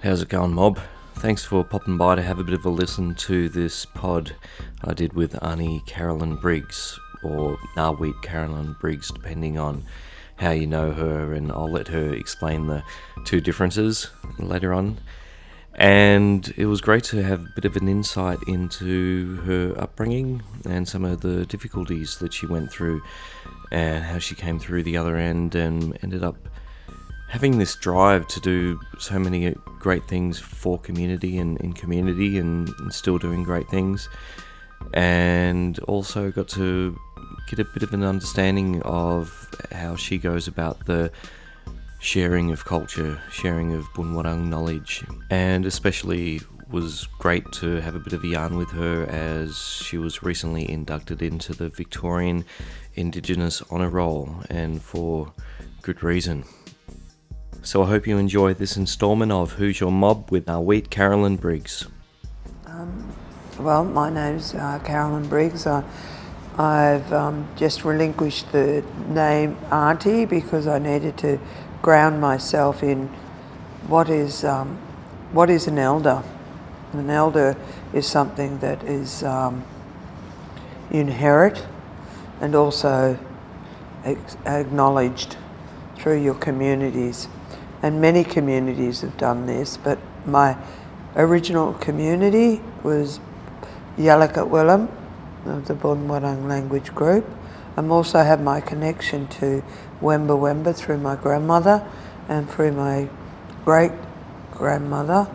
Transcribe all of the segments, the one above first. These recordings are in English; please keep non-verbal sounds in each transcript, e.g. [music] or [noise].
How's it going, mob? Thanks for popping by to have a bit of a listen to this pod I did with Auntie Carolyn Briggs, or Narweet Carolyn Briggs, depending on how you know her, and I'll let her explain the two differences later on. And it was great to have a bit of an insight into her upbringing and some of the difficulties that she went through, and how she came through the other end and ended up having this drive to do so many great things for community and in community and, and, still doing great things and also got to get a bit of an understanding of how she goes about the sharing of culture sharing of Boonwurrung knowledge and especially was great to have a bit of a yarn with her as she was recently inducted into the Victorian Indigenous Honour Roll and for good reason. So I hope you enjoy this instalment of Who's Your Mob with Arweet Carolyn Briggs. Um, well, my name's uh, Carolyn Briggs. I, I've um, just relinquished the name Auntie because I needed to ground myself in what is um, what is an elder. An elder is something that is um, inherit and also acknowledged through your communities and many communities have done this, but my original community was Yalukit Willam of the Boonwurrung language group. I also have my connection to Wemba Wemba through my grandmother and through my great grandmother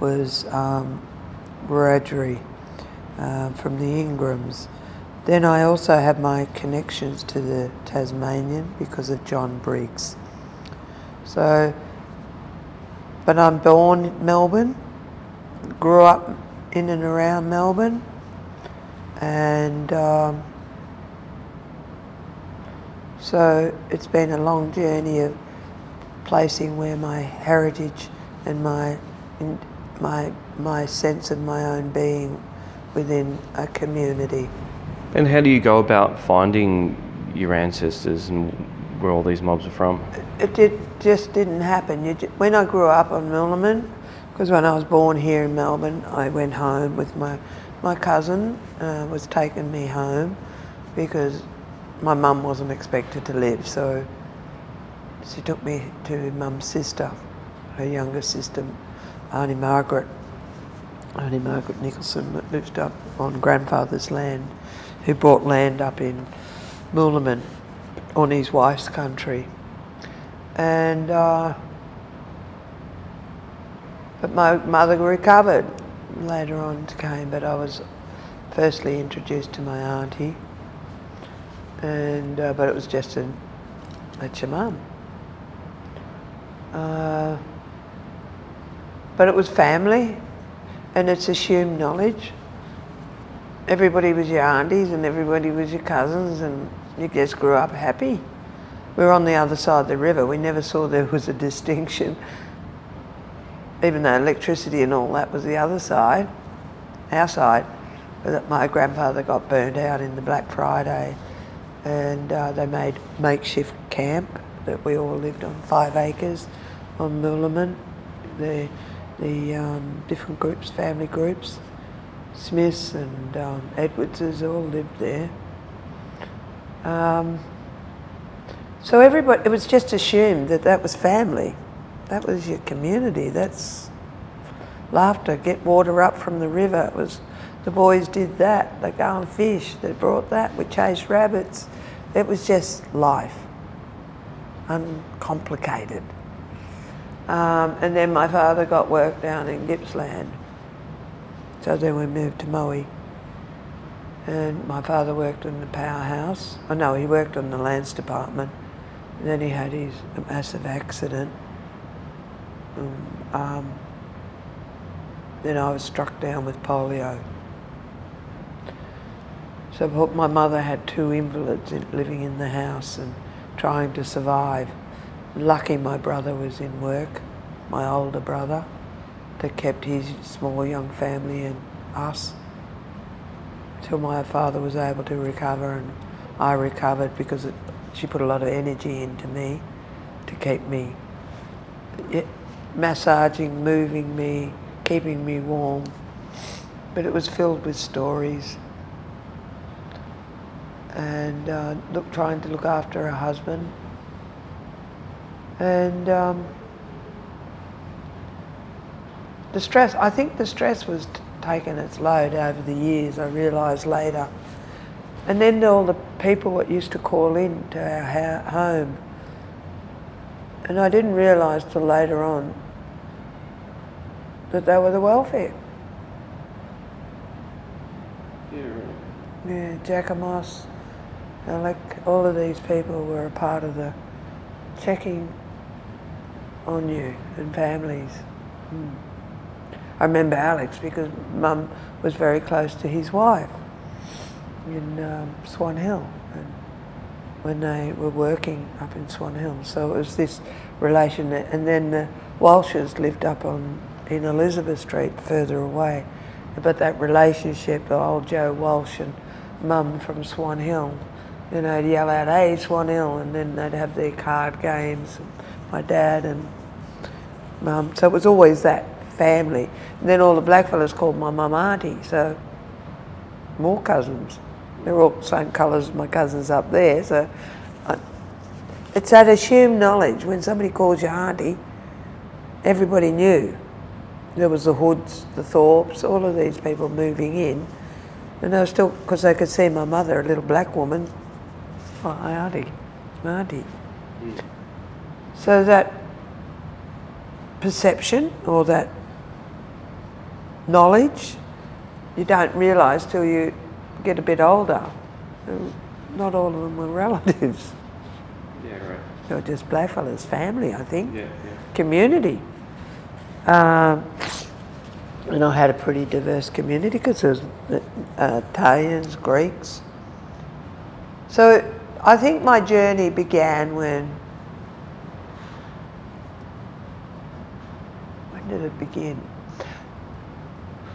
was um, uh, from the Ingrams. Then I also have my connections to the Tasmanian because of John Briggs. So but I'm born in Melbourne, grew up in and around Melbourne, and um, so it's been a long journey of placing where my heritage and my my my sense of my own being within a community. And how do you go about finding your ancestors and where all these mobs are from? It did, just didn't happen. Just, when I grew up on Moulamein, because when I was born here in Melbourne, I went home with my my cousin uh, was taking me home because my mum wasn't expected to live, so she took me to mum's sister, her younger sister, Auntie Margaret, Auntie Margaret Nicholson, that lived up on grandfather's land, who bought land up in Moulamein on his wife's country. And, uh, but my mother recovered later on to came, but I was firstly introduced to my auntie, and uh, but it was just a, that's your mum. Uh, but it was family, and it's assumed knowledge. Everybody was your aunties, and everybody was your cousins, and you just grew up happy. We were on the other side of the river. We never saw there was a distinction, even though electricity and all that was the other side, our side. But my grandfather got burned out in the Black Friday, and uh, they made makeshift camp that we all lived on five acres on Moulamein. The the um, different groups, family groups, Smiths and um, Edwardses all lived there. Um, so everybody, it was just assumed that that was family. That was your community. That's laughter. Get water up from the river. It was the boys did that. They go and fish. They brought that. We chased rabbits. It was just life, uncomplicated. Um, and then my father got work down in Gippsland. So then we moved to Moe. And my father worked in the powerhouse. Oh no, he worked on the lands department. And then he had his massive accident. And, um, then I was struck down with polio. So my mother had two invalids living in the house and trying to survive. Lucky my brother was in work, my older brother, that kept his small young family and us till my father was able to recover and I recovered because it, she put a lot of energy into me to keep me massaging, moving me, keeping me warm. But it was filled with stories. And uh, look, trying to look after her husband. And um, the stress, I think the stress was t- taking its load over the years, I realised later. And then all the people that used to call in to our home. And I didn't realise till later on that they were the welfare. Yeah. Yeah, Jacamos, Alec, all of these people were a part of the checking on you and families. Mm. I remember Alex because Mum was very close to his wife in um, Swan Hill and when they were working up in Swan Hill. So it was this relation, and then the Walshes lived up on in Elizabeth Street, further away. But that relationship, old Joe Walsh and Mum from Swan Hill, you know, they'd yell out, "Hey, Swan Hill," and then they'd have their card games. My dad and Mum, so it was always that family. And then all the blackfellas called my mum auntie, so more cousins. They're all the same colours as my cousins up there, so I, it's that assumed knowledge. When somebody calls you auntie, everybody knew. There was the Hoods, the Thorpes, all of these people moving in. And they were still, because they could see my mother, a little black woman, oh, auntie, my auntie. Hmm. So that perception or that knowledge you don't realise till you get a bit older. Not all of them were [laughs] relatives. Yeah, right. They were just blackfellas, family, I think. Yeah, yeah. Community. Um, and I had a pretty diverse community because there was uh, Italians, Greeks. So I think my journey began when. When did it begin?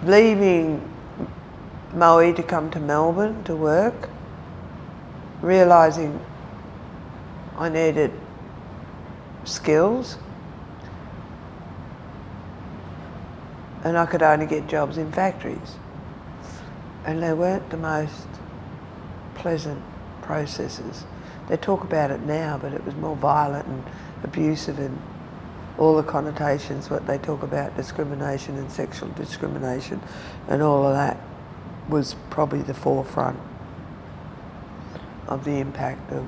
Leaving Moe to come to Melbourne to work, realising I needed skills and I could only get jobs in factories. And they weren't the most pleasant processes. They talk about it now, but it was more violent and abusive and all the connotations, what they talk about discrimination and sexual discrimination and all of that was probably the forefront of the impact of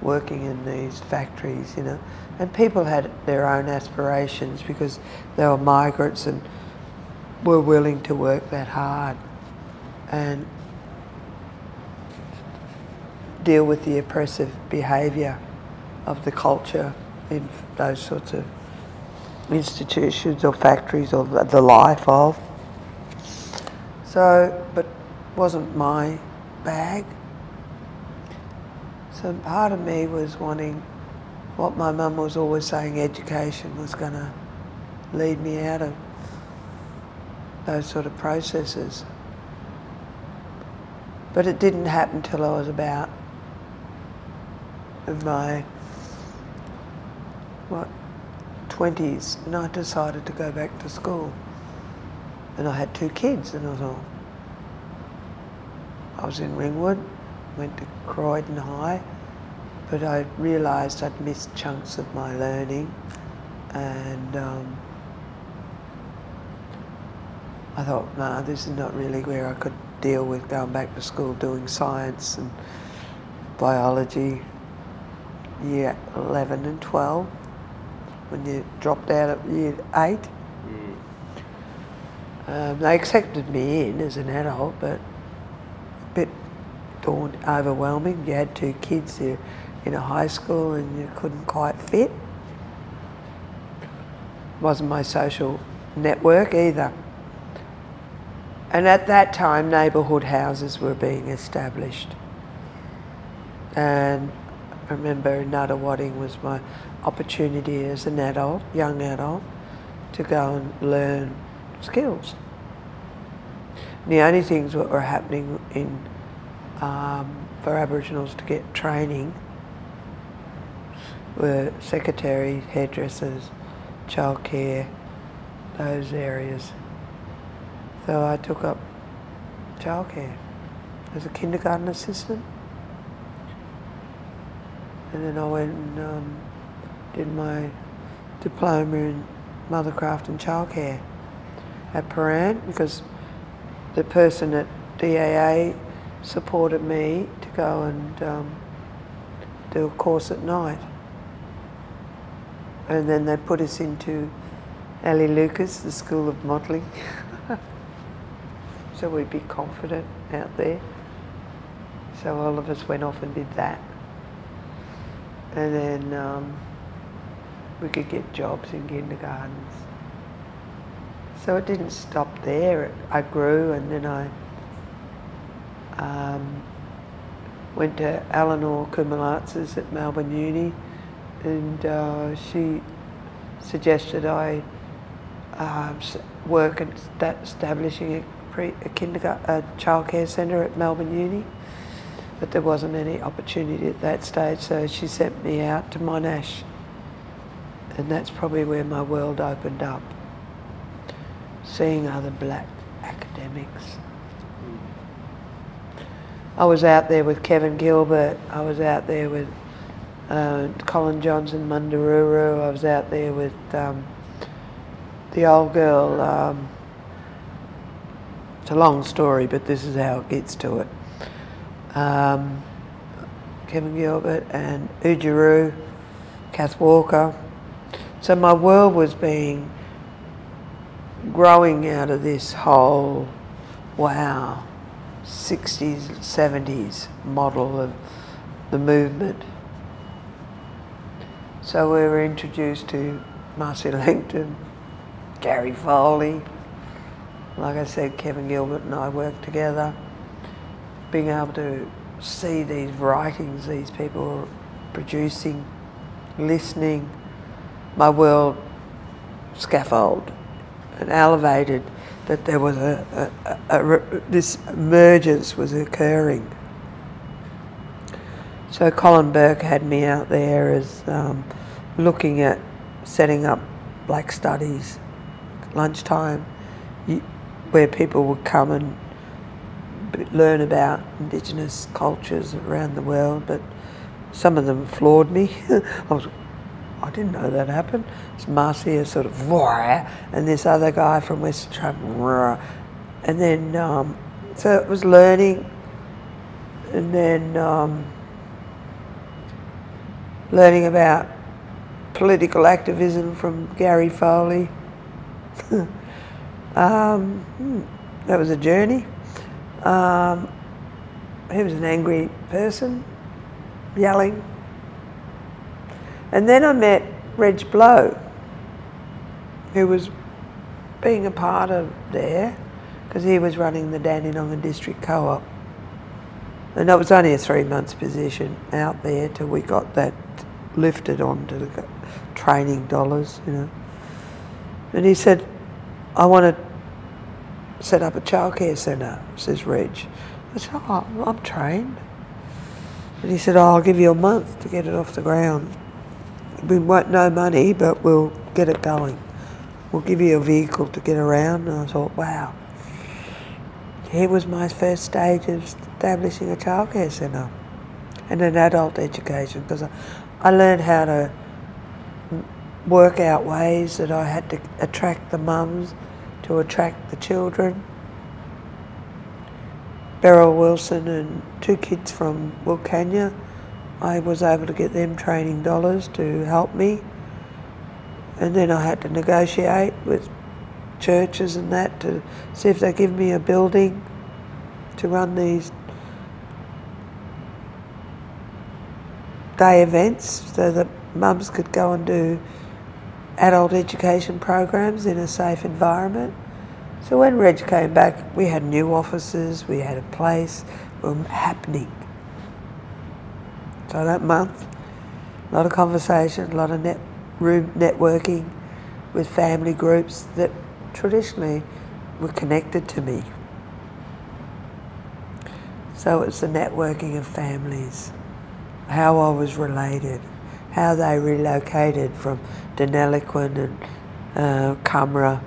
working in these factories, you know. And people had their own aspirations because they were migrants and were willing to work that hard and deal with the oppressive behaviour of the culture in those sorts of institutions or factories or the life of. So, but wasn't my bag. So part of me was wanting what my mum was always saying education was going to lead me out of those sort of processes. But it didn't happen till I was about in my what 20s and I decided to go back to school. And I had two kids and I thought I was in Ringwood, went to Croydon High, but I realised I'd missed chunks of my learning and um, I thought, no, this is not really where I could deal with going back to school doing science and biology year 11 and 12 when you dropped out at year 8. Um, they accepted me in as an adult, but a bit daunt, overwhelming. You had two kids there in a high school and you couldn't quite fit. Wasn't my social network either. And at that time, neighbourhood houses were being established. And Remember Nunawading was my opportunity as an adult, young adult, to go and learn skills. And the only things that were happening in um, for Aboriginals to get training were secretaries, hairdressers, childcare, those areas. So I took up childcare as a kindergarten assistant. And then I went and um, did my diploma in mothercraft and childcare at Prahran because the person at DAA supported me to go and um, do a course at night. And then they put us into Ali Lucas, the School of Modelling. [laughs] so we'd be confident out there. So all of us went off and did that. And then um, we could get jobs in kindergartens. So it didn't stop there. I grew and then I um, went to Eleanor Kumalatzis at Melbourne Uni and uh, she suggested I um, work at establishing a, pre, a kindergarten, a childcare centre at Melbourne Uni, but there wasn't any opportunity at that stage, so she sent me out to Monash, and that's probably where my world opened up, seeing other black academics. I was out there with Kevin Gilbert, I was out there with uh, Colin Johnson Mudrooroo, I was out there with um, the old girl. Um, it's a long story, but this is how it gets to it. Um, Kevin Gilbert and Oodgeroo, Kath Walker. So my world was being growing out of this whole wow 60s, 70s model of the movement. So we were introduced to Marcia Langton, Gary Foley. Like I said, Kevin Gilbert and I worked together. Being able to see these writings these people producing, listening, my world scaffold and elevated that there was a, a, a, a, this emergence was occurring. So Colin Bourke had me out there as um, looking at setting up black studies lunchtime where people would come and learn about indigenous cultures around the world, but some of them floored me. [laughs] I was, I didn't know that happened. It's Marcia sort of, and this other guy from West Australia, and then um, so it was learning, and then um, learning about political activism from Gary Foley. [laughs] um, hmm, that was a journey. Um, he was an angry person, yelling. And then I met Reg Blow, who was being a part of there because he was running the Dandenong and District Co-op. And that was only a three months position out there till we got that lifted onto the training dollars, you know. And he said, I want to set up a childcare centre, says Reg. I said, oh, I'm trained. And he said, oh, I'll give you a month to get it off the ground. We won't no money, but we'll get it going. We'll give you a vehicle to get around. And I thought, wow. Here was my first stage of establishing a childcare centre and an adult education because I, I learned how to work out ways that I had to attract the mums, to attract the children. Beryl Wilson and two kids from Wilcannia, I was able to get them training dollars to help me. And then I had to negotiate with churches and that to see if they give me a building to run these day events so that mums could go and do adult education programs in a safe environment. So when Reg came back, we had new offices, we had a place, we were happening. So that month, a lot of conversation, a lot of net room networking with family groups that traditionally were connected to me. So it's the networking of families, how I was related, how they relocated from Deniliquin and uh, Cumrah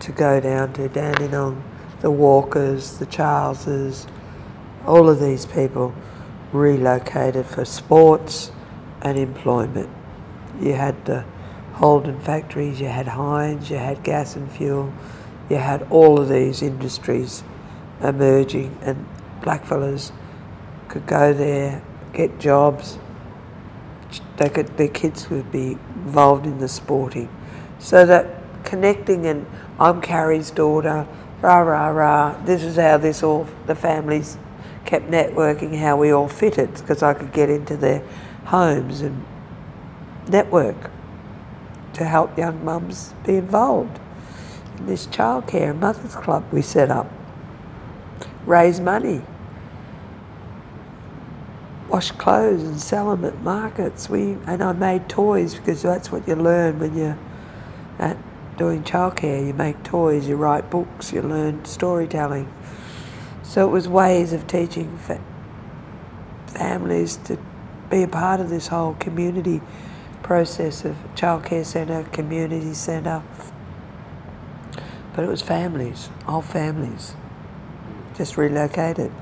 to go down to Dandenong, the Walkers, the Charleses, all of these people relocated for sports and employment. You had the Holden factories, you had Heinz, you had gas and fuel, you had all of these industries emerging, and blackfellas could go there, get jobs. They could, their kids would be involved in the sporting, so that connecting and I'm Carrie's daughter, rah rah rah. This is how this all the families kept networking, how we all fitted, because I could get into their homes and network to help young mums be involved in this childcare and mothers club we set up. Raise money, wash clothes and sell them at markets. We and I made toys because that's what you learn when you're at doing childcare. You make toys, you write books, you learn storytelling. So it was ways of teaching fa- families to be a part of this whole community process of childcare centre, community centre. But it was families, whole families, just relocated.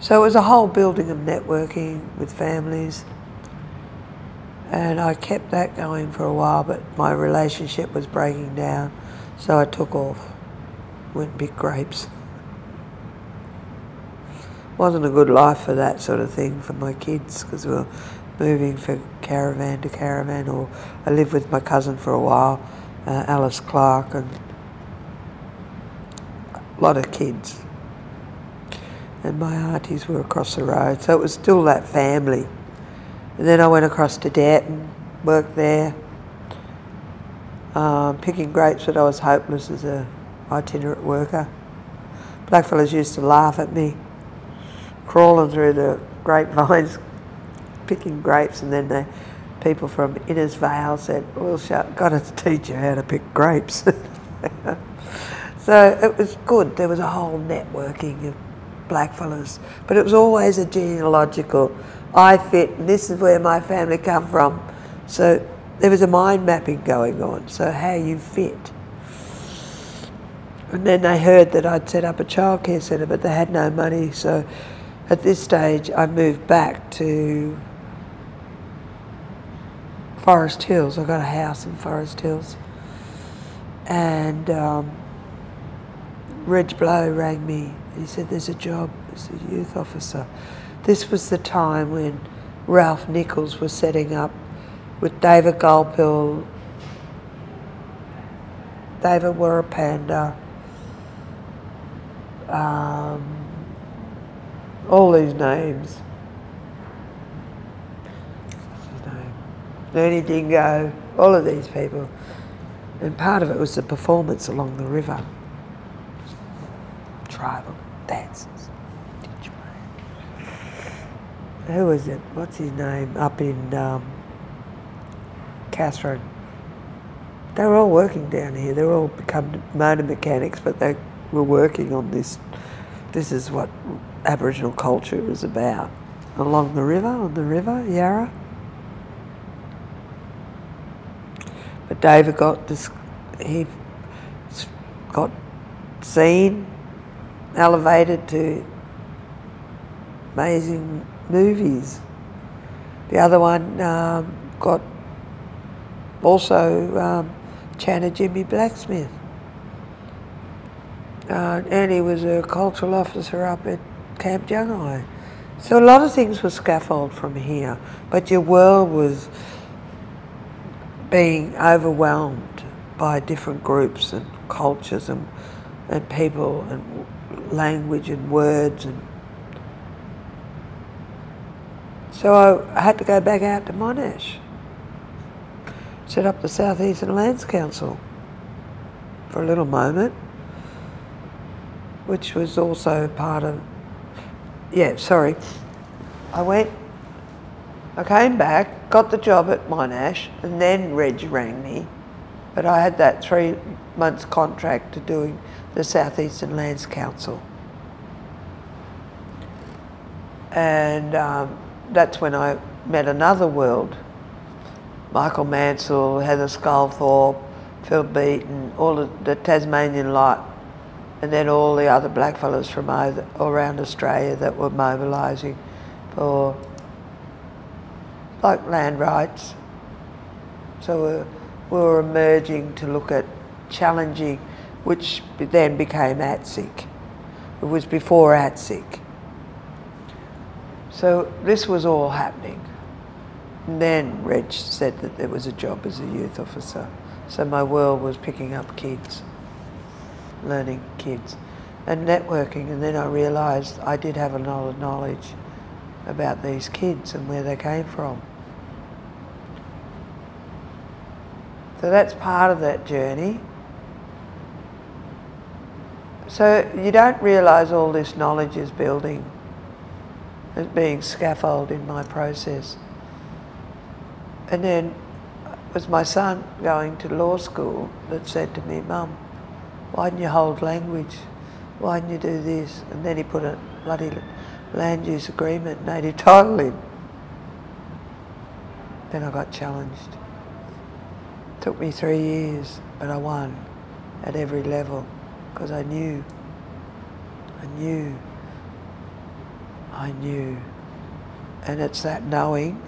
So it was a whole building of networking with families. And I kept that going for a while, but my relationship was breaking down. So I took off, went picked grapes. Wasn't a good life for that sort of thing for my kids because we were moving from caravan to caravan, or I lived with my cousin for a while, uh, Alice Clark, and a lot of kids. And my aunties were across the road, so it was still that family. And then I went across to Denton, worked there, um, picking grapes, but I was hopeless as a itinerant worker. Blackfellas used to laugh at me, crawling through the grapevines, [laughs] picking grapes, and then the people from Innes Vale said, "Well, got to teach you how to pick grapes." [laughs] so it was good. There was a whole networking of blackfellas, but it was always a genealogical. I fit, this is where my family come from. So there was a mind mapping going on. So how you fit. And then they heard that I'd set up a childcare centre, but they had no money. So at this stage, I moved back to Forest Hills. I got a house in Forest Hills. And um, Reg Blow rang me. He said, There's a job as a youth officer. This was the time when Ralph Nichols was setting up with David Gulpilil, David Warapanda, um, all these names. What's his name? Ernie Dingo, all of these people. And part of it was the performance along the river. Tribal dances. Who was it? What's his name? Up in um, Katherine. They were all working down here. They were all become motor mechanics, but they were working on this. This is what Aboriginal culture is about. Along the river, on the river, Yarra. But David got this, he got seen, elevated to amazing movies. The other one um, got also um, Chant of Jimmie Blacksmith. Uh, he was a cultural officer up at Camp Jungai. So a lot of things were scaffolded from here, but your world was being overwhelmed by different groups and cultures and, and people and language and words and so I had to go back out to Monash, set up the South Eastern Lands Council for a little moment, which was also part of, yeah, sorry. I went, I came back, got the job at Monash, and then Reg rang me. But I had that three months contract to doing the South Eastern Lands Council. And um, that's when I met another world Michael Mansell, Heather Sculthorpe, Phil Beaton, all the, Tasmanian lot, and then all the other blackfellas from all around Australia that were mobilising for like land rights. So we were emerging to look at challenging, which then became ATSIC. It was before ATSIC. So this was all happening. And then Reg said that there was a job as a youth officer. So my world was picking up kids, learning kids, and networking. And then I realised I did have a lot of knowledge about these kids and where they came from. So that's part of that journey. So you don't realise all this knowledge is building, as being scaffolded in my process. And then it was my son going to law school that said to me, Mum, why didn't you hold language? Why didn't you do this? And then he put a bloody land use agreement, native title [laughs] in. Then I got challenged. Took me three years, but I won at every level because I knew, I knew, I knew. And it's that knowing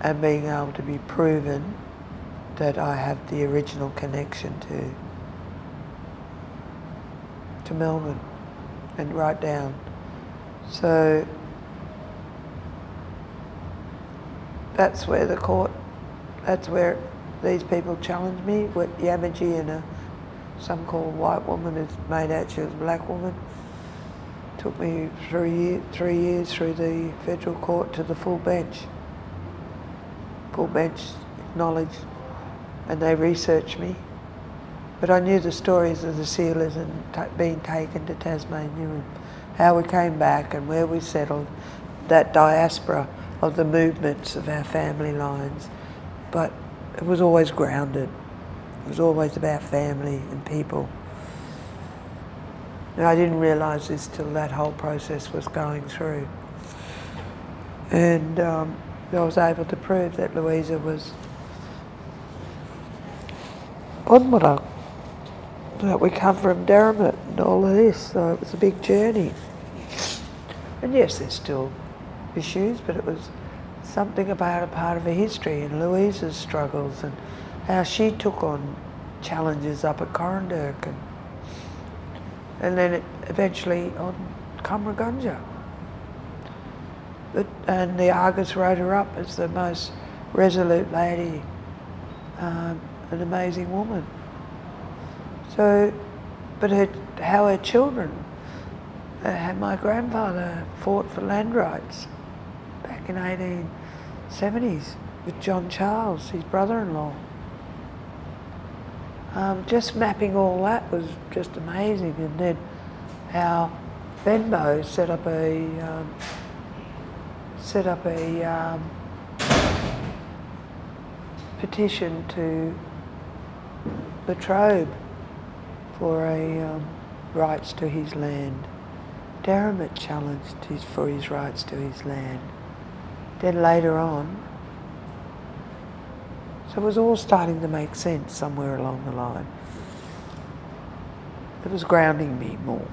and being able to be proven that I have the original connection to, to Melbourne and right down. So that's where the court, that's where these people challenged me with Yamaji and a, some called white woman who's made out she was a black woman. Took me three, year, three years through the federal court to the full bench. Full bench knowledge, and they researched me. But I knew the stories of the sealers and t- being taken to Tasmania and how we came back and where we settled, that diaspora of the movements of our family lines. But it was always grounded. Was always about family and people. And I didn't realise this till that whole process was going through. And um, I was able to prove that Louisa was Bonmara, that we come from Derrimut and all of this, so it was a big journey. And yes, there's still issues, but it was something about a part of her history and Louisa's struggles and how she took on challenges up at Coranderrk and, and then eventually on Cummeragunja. But, and the Argus wrote her up as the most resolute lady, um, an amazing woman. So, but her, how her children, uh, my grandfather fought for land rights back in 18 70s with John Charles, his brother-in-law. Um, just mapping all that was just amazing, and then how Benbow set up a um, set up a um, petition to Latrobe for a um, rights to his land. Derrimut challenged his, for his rights to his land. Then later on, so it was all starting to make sense somewhere along the line. It was grounding me more.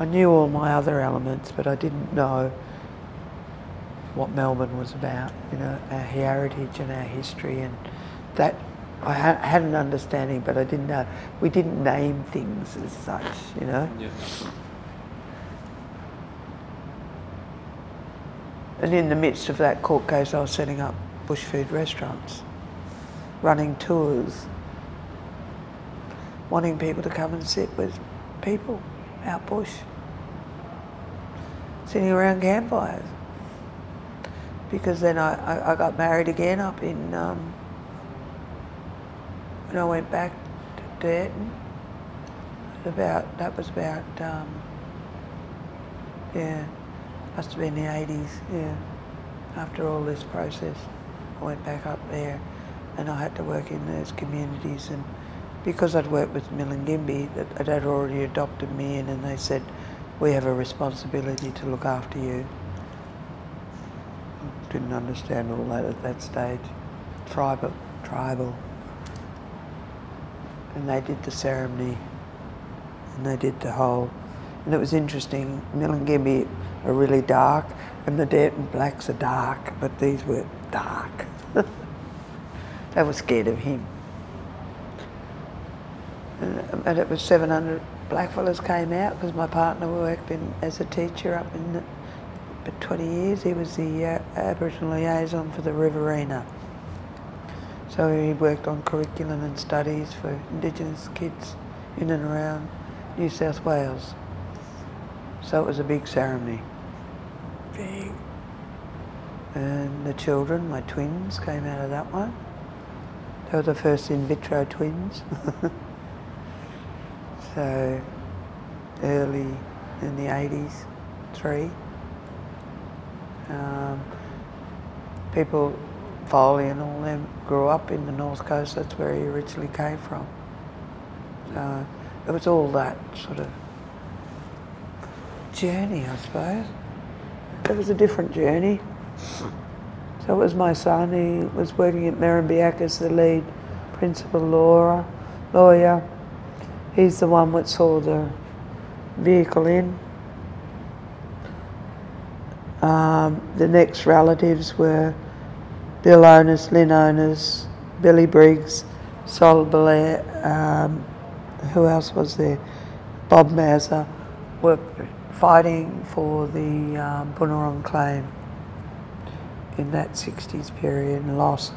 I knew all my other elements, but I didn't know what Melbourne was about, you know, our heritage and our history, and that I had an understanding, but I didn't know. We didn't name things as such, you know. Yeah. And in the midst of that court case, I was setting up bush food restaurants, running tours, wanting people to come and sit with people out bush, sitting around campfires. Because then I, I, I got married again up in, um, when I went back to Durton. About, that was about, um, yeah, must have been the 80s, yeah. After all this process, I went back up there and I had to work in those communities and because I'd worked with Milingimbi, that had already adopted me in and they said, we have a responsibility to look after you. I didn't understand all that at that stage. tribal, tribal. And they did the ceremony and they did the whole, and it was interesting. Milingimbi are really dark and the Dandenong Blacks are dark, but these were dark. [laughs] they were scared of him. And, and it was 700 blackfellas came out because my partner worked in, as a teacher up in the, for 20 years. He was the uh, Aboriginal liaison for the Riverina. So he worked on curriculum and studies for Indigenous kids in and around New South Wales. So it was a big ceremony. Big. And the children, my twins, came out of that one. They were the first in vitro twins. [laughs] so early in the 80s, three. Um, people, Foley and all them, grew up in the North Coast. That's where he originally came from. So it was all that sort of journey, I suppose. It was a different journey. So it was my son, he was working at Mirimbiak as the lead principal lawyer. lawyer. He's the one that saw the vehicle in. Um, the next relatives were Bill Onus, Lin Onus, Billy Briggs, Sol Belair, um, who else was there? Bob Maza were fighting for the um, Bunurong claim in that 60s period and lost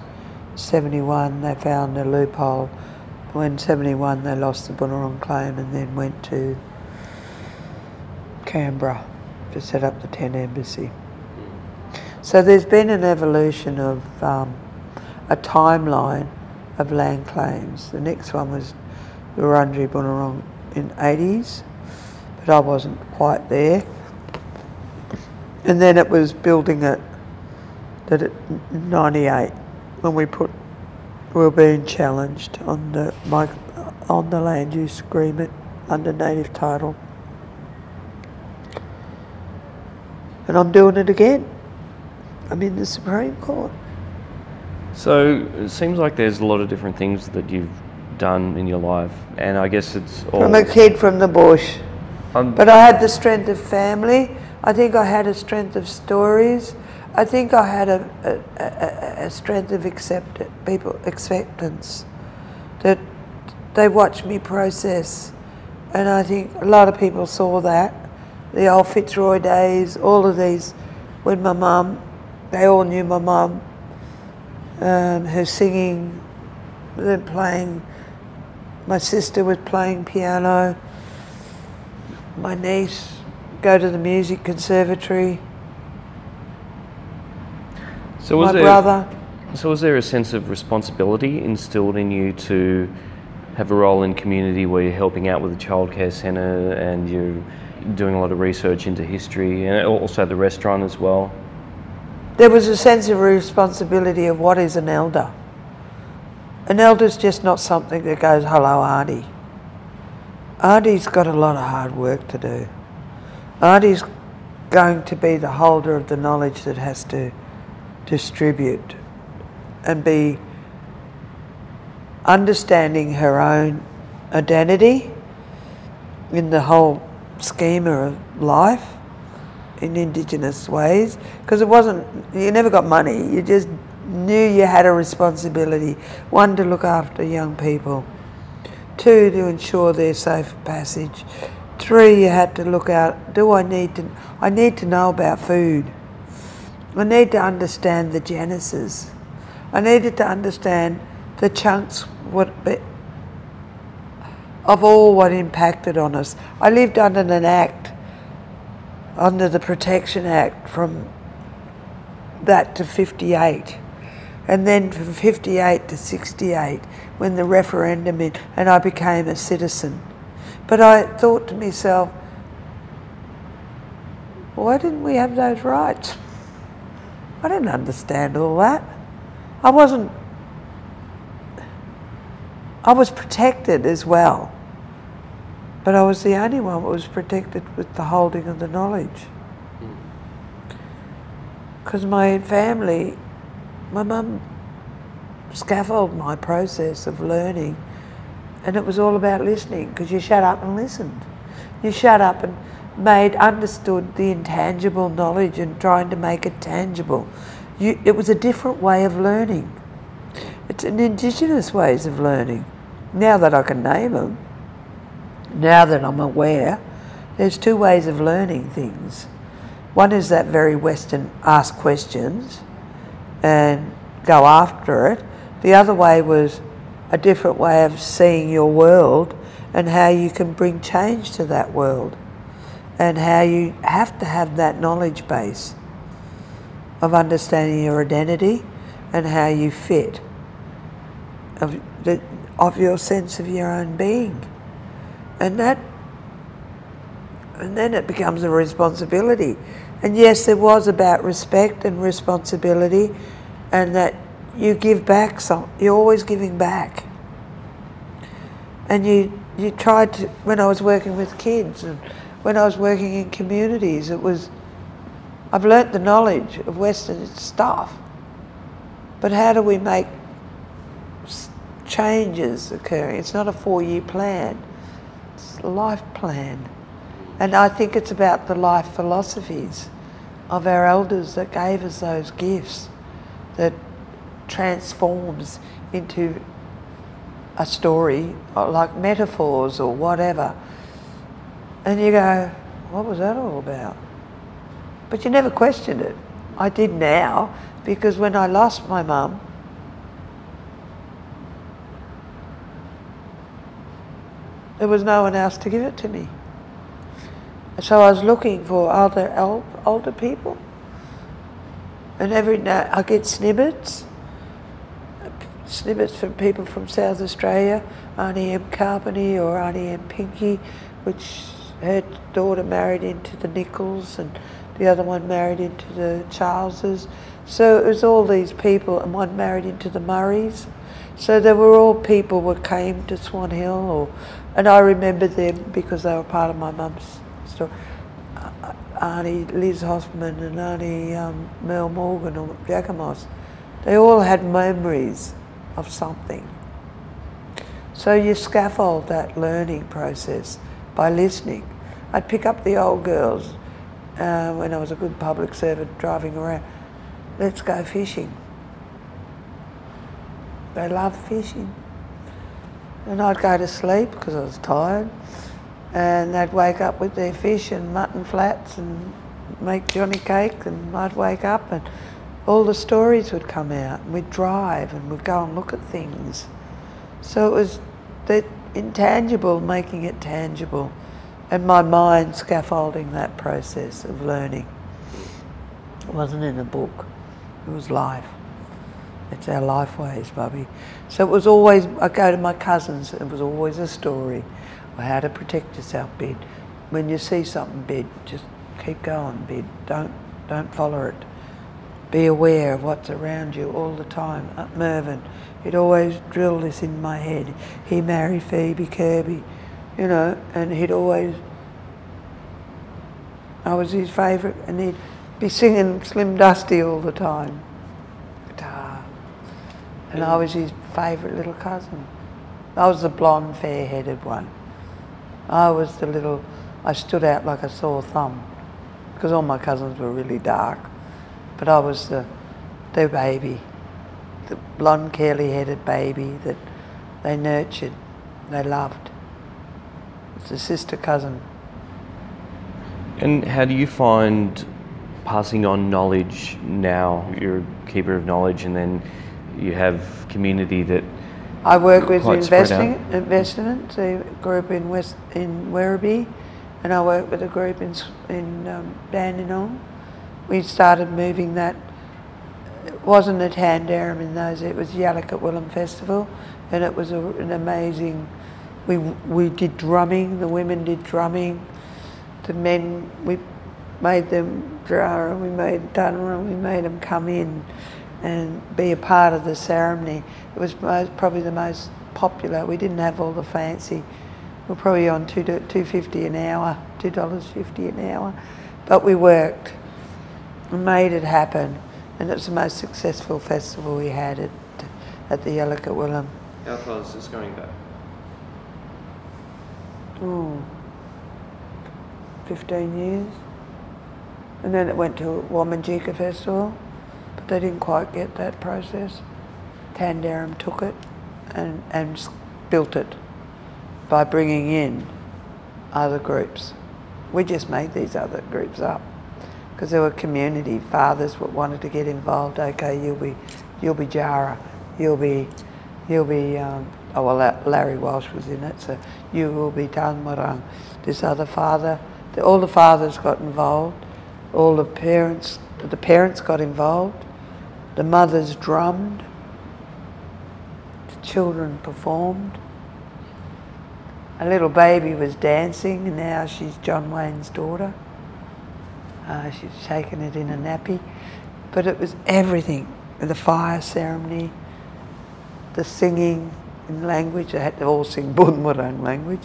71. They found a loophole. When 71 they lost the Bunurong claim and then went to Canberra to set up the Tent Embassy. So there's been an evolution of um, a timeline of land claims. The next one was the Wurundjeri Bunurong in 80s, but I wasn't quite there. And then it was building it that at 98 when we put we were being challenged on the on the land use agreement under native title. And I'm doing it again. I'm in the Supreme Court. So it seems like there's a lot of different things that you've done in your life, and I guess it's all. I'm a kid from the bush, um, but I had the strength of family. I think I had a strength of stories. I think I had a, a, a, strength of accept people acceptance that they watched me process, and I think a lot of people saw that. The old Fitzroy days, all of these, when my mum they all knew my mum, um, her singing, then playing. My sister was playing piano. My niece go to the music conservatory. So was my there, brother. So was there a sense of responsibility instilled in you to have a role in community where you're helping out with the childcare centre and you're doing a lot of research into history and also the restaurant as well? there was a sense of responsibility of what is an elder. An elder's just not something that goes, hello, Auntie. Auntie's got a lot of hard work to do. Auntie's going to be the holder of the knowledge that has to distribute and be understanding her own identity in the whole schema of life in Indigenous ways because it wasn't, you never got money, you just knew you had a responsibility. One, to look after young people, two, to ensure their safe passage, three, you had to look out, do I need to, I need to know about food. I need to understand the genesis. I needed to understand the chunks what of all what impacted on us. I lived under an act under the Protection Act from that to 58. And then from 58 to 68, when the referendum in, and I became a citizen. But I thought to myself, why didn't we have those rights? I didn't understand all that. I wasn't, I was protected as well. But I was the only one that was protected with the holding of the knowledge. Hmm. Because my family, my mum scaffolded my process of learning, and it was all about listening because you shut up and listened. You shut up and made understood the intangible knowledge and trying to make it tangible. You, it was a different way of learning. It's an indigenous ways of learning. Now that I can name them, now that I'm aware, there's two ways of learning things. One is that very Western ask questions and go after it. The other way was a different way of seeing your world and how you can bring change to that world and how you have to have that knowledge base of understanding your identity and how you fit of, the, of your sense of your own being. And that and then it becomes a responsibility. And yes there was about respect and responsibility and that you give back some you're always giving back. And you you tried to when I was working with kids and when I was working in communities it was I've learnt the knowledge of Western stuff but how do we make changes occurring it's not a four year plan it's a life plan and I think it's about the life philosophies of our elders that gave us those gifts that transforms into a story like metaphors or whatever. And you go, what was that all about? But you never questioned it. I did now because when I lost my mum, there was no one else to give it to me. So I was looking for other older people. And every night I get snippets snippets from people from South Australia, Auntie M. Carpeny or Auntie M. Pinky, which her daughter married into the Nichols and the other one married into the Charleses. So it was all these people, and one married into the Murrays. So they were all people who came to Swan Hill, or, and I remember them because they were part of my mum's story. Auntie Liz Hoffman and Auntie um, Mel Morgan or Jacamos, they all had memories of something. So you scaffold that learning process by listening. I'd pick up the old girls uh, when I was a good public servant driving around. Let's go fishing. They love fishing. And I'd go to sleep because I was tired. And they'd wake up with their fish and mutton flats and make Johnny cake. And I'd wake up and all the stories would come out and we'd drive and we'd go and look at things. So it was the intangible making it tangible and my mind scaffolding that process of learning. It wasn't in a book, it was life. It's our life ways, Bubby. So it was always, I go to my cousins, it was always a story or how to protect yourself, bid. When you see something, bid, just keep going, bid. Don't, don't follow it be aware of what's around you all the time. Uh, Mervyn, he'd always drill this in my head. He married Phoebe Kirby, you know, and he'd always, I was his favourite, and he'd be singing Slim Dusty all the time. Guitar. And I was his favourite little cousin. I was the blonde, fair headed one. I was the little, I stood out like a sore thumb because all my cousins were really dark. But I was the, their baby, the blonde, curly-headed baby that they nurtured, they loved. It's a sister cousin. And how do you find passing on knowledge now? You're a keeper of knowledge, and then you have community that. I work with investing investment, a group in West in Werribee, and I work with a group in in um, Dandenong we started moving that. Wasn't at Tanderrum in those, it was Yalukit Willam Festival, and it was a, an amazing. We, we did drumming, the women did drumming, the men, we made them draw, we made Dunra, we made them come in and be a part of the ceremony. It was most, probably the most popular. We didn't have all the fancy. We are probably on two two fifty an hour, two dollars fifty an hour, but we worked and made it happen. And it was the most successful festival we had. It, at the Yalukit Willam. How far is this going back? Oh, 15 years. And then it went to Wominjeka Festival, but they didn't quite get that process. Tanderrum took it and, and built it by bringing in other groups. We just made these other groups up because there were community fathers that wanted to get involved. Okay, you'll be, you'll be Jara, you'll be, you'll be. Um, oh well, Larry Walsh was in it, so you will be Taungurung. This other father, the, all the fathers got involved, all the parents, the parents got involved, the mothers drummed, the children performed. A little baby was dancing, and now she's John Wayne's daughter. Uh, she's taken it in a nappy. But it was everything the fire ceremony, the singing in language. They had to all sing Boonwurrung language.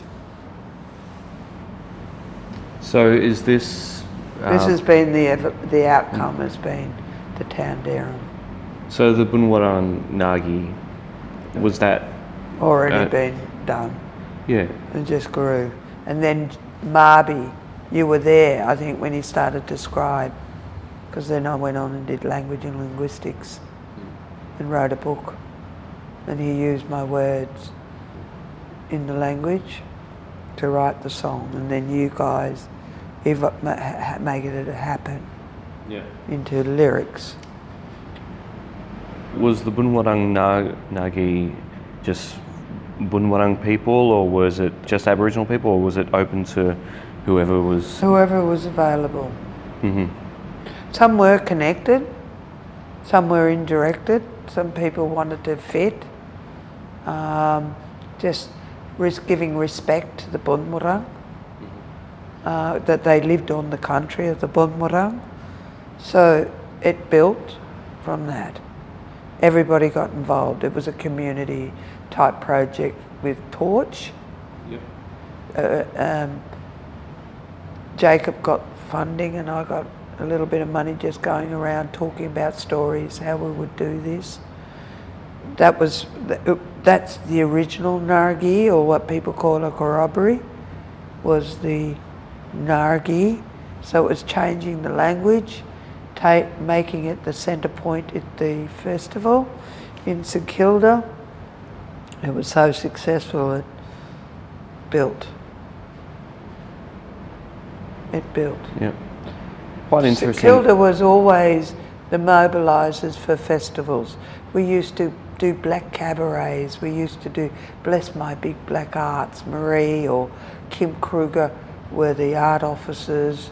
So is this. This um, has been the, the outcome, has been the town. So the Boonwurrung Ngargee, was that. Already Uh, been done. Yeah. and just grew. And then Marby, you were there, I think, when he started to scribe, because then I went on and did language and linguistics hmm. and wrote a book. And he used my words in the language to write the song. And then you guys ev- ma- ha- make it happen Yeah. into lyrics. Was the Boonwurrung Na- Ngargee just Boonwurrung people, or was it just Aboriginal people, or was it open to whoever was? Whoever was available. hmm Some were connected, some were indirected, some people wanted to fit. Um, just res- giving respect to the Boonwurrung, uh, that they lived on the country of the Boonwurrung. So it built from that. Everybody got involved. It was a community type project with Torch. Yep. Uh, um, Jacob got funding and I got a little bit of money just going around talking about stories, how we would do this. That was uh, that's the original Ngargee, or what people call a corroboree, was the Ngargee. So it was changing the language, ta- making it the centre point at the festival in St Kilda. It was so successful it built. It built. Yep. Quite St interesting. Kilda was always the mobilisers for festivals. We used to do black cabarets. We used to do Bless My Big Black Arts. Marie or Kim Kruger were the art officers,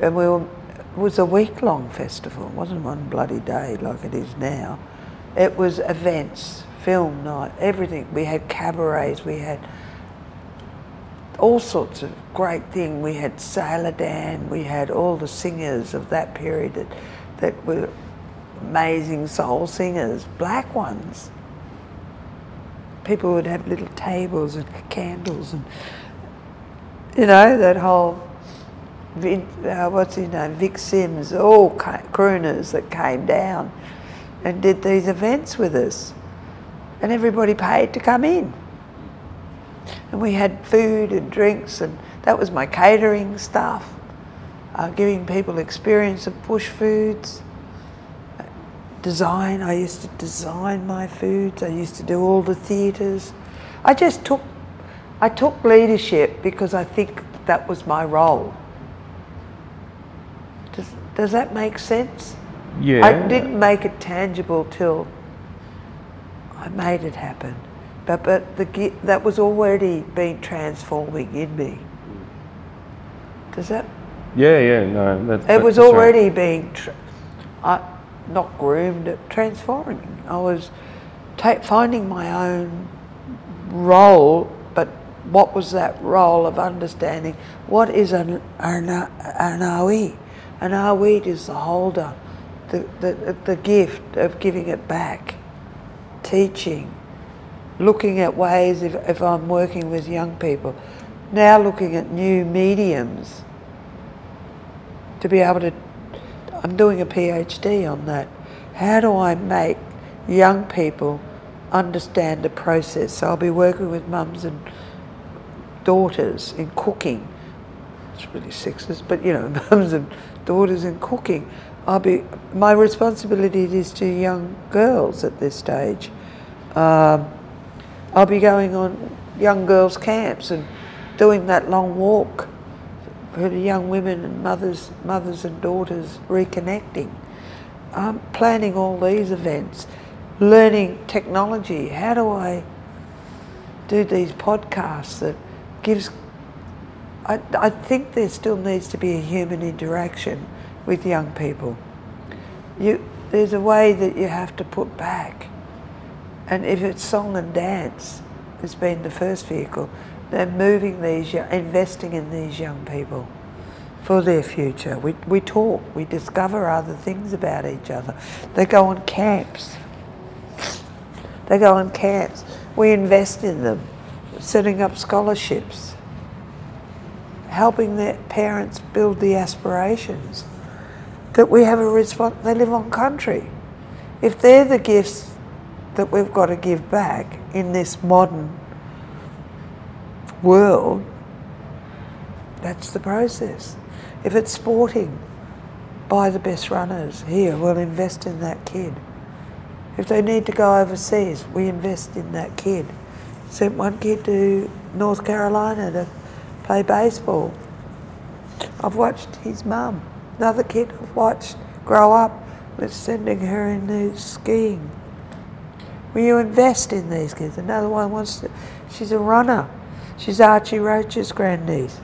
and we were, it was a week long festival. It wasn't one bloody day like it is now. It was events, film night, everything. We had cabarets. We had all sorts of great thing. We had Sailor Dan, we had all the singers of that period that, that were amazing soul singers, black ones. People would have little tables and candles and, you know, that whole, uh, what's his name, Vic Simms, all crooners that came down and did these events with us. And everybody paid to come in and we had food and drinks, and that was my catering stuff, uh, giving people experience of bush foods. Design, I used to design my foods. I used to do all the theatres. I just took, I took leadership because I think that was my role. Does, does that make sense? Yeah. I didn't make it tangible till I made it happen. But, but the, that was already been transforming in me. Does that? Yeah, yeah, no. That, It was that's right. already being, tr- I, not groomed, transforming. I was ta- finding my own role, but what was that role of understanding what is an, an, an Arweet? An is the holder, the, the, the gift of giving it back, teaching, looking at ways if, if I'm working with young people, now looking at new mediums to be able to. I'm doing a PhD on that. How do I make young people understand the process. So I'll be working with mums and daughters in cooking. It's really sexist, but you know, [laughs] mums and daughters in cooking. I'll be my responsibility is to young girls at this stage. Um, I'll be going on young girls' camps and doing that long walk for the young women and mothers, mothers and daughters reconnecting. I'm planning all these events, learning technology. How do I do these podcasts that gives? I, I think there still needs to be a human interaction with young people. You, there's a way that you have to put back. And if it's song and dance, has been the first vehicle, they're moving these, investing in these young people for their future. We, we talk, we discover other things about each other. They go on camps. They go on camps. We invest in them, setting up scholarships, helping their parents build the aspirations. That we have a response, they live on country. If they're the gifts that we've got to give back in this modern world, that's the process. If it's sporting, buy the best runners. Here, we'll invest in that kid. If they need to go overseas, we invest in that kid. Sent one kid to North Carolina to play baseball. I've watched his mum. Another kid I've watched grow up. We're sending her into skiing. Will you invest in these kids? Another one wants to, she's a runner. She's Archie Roach's grandniece.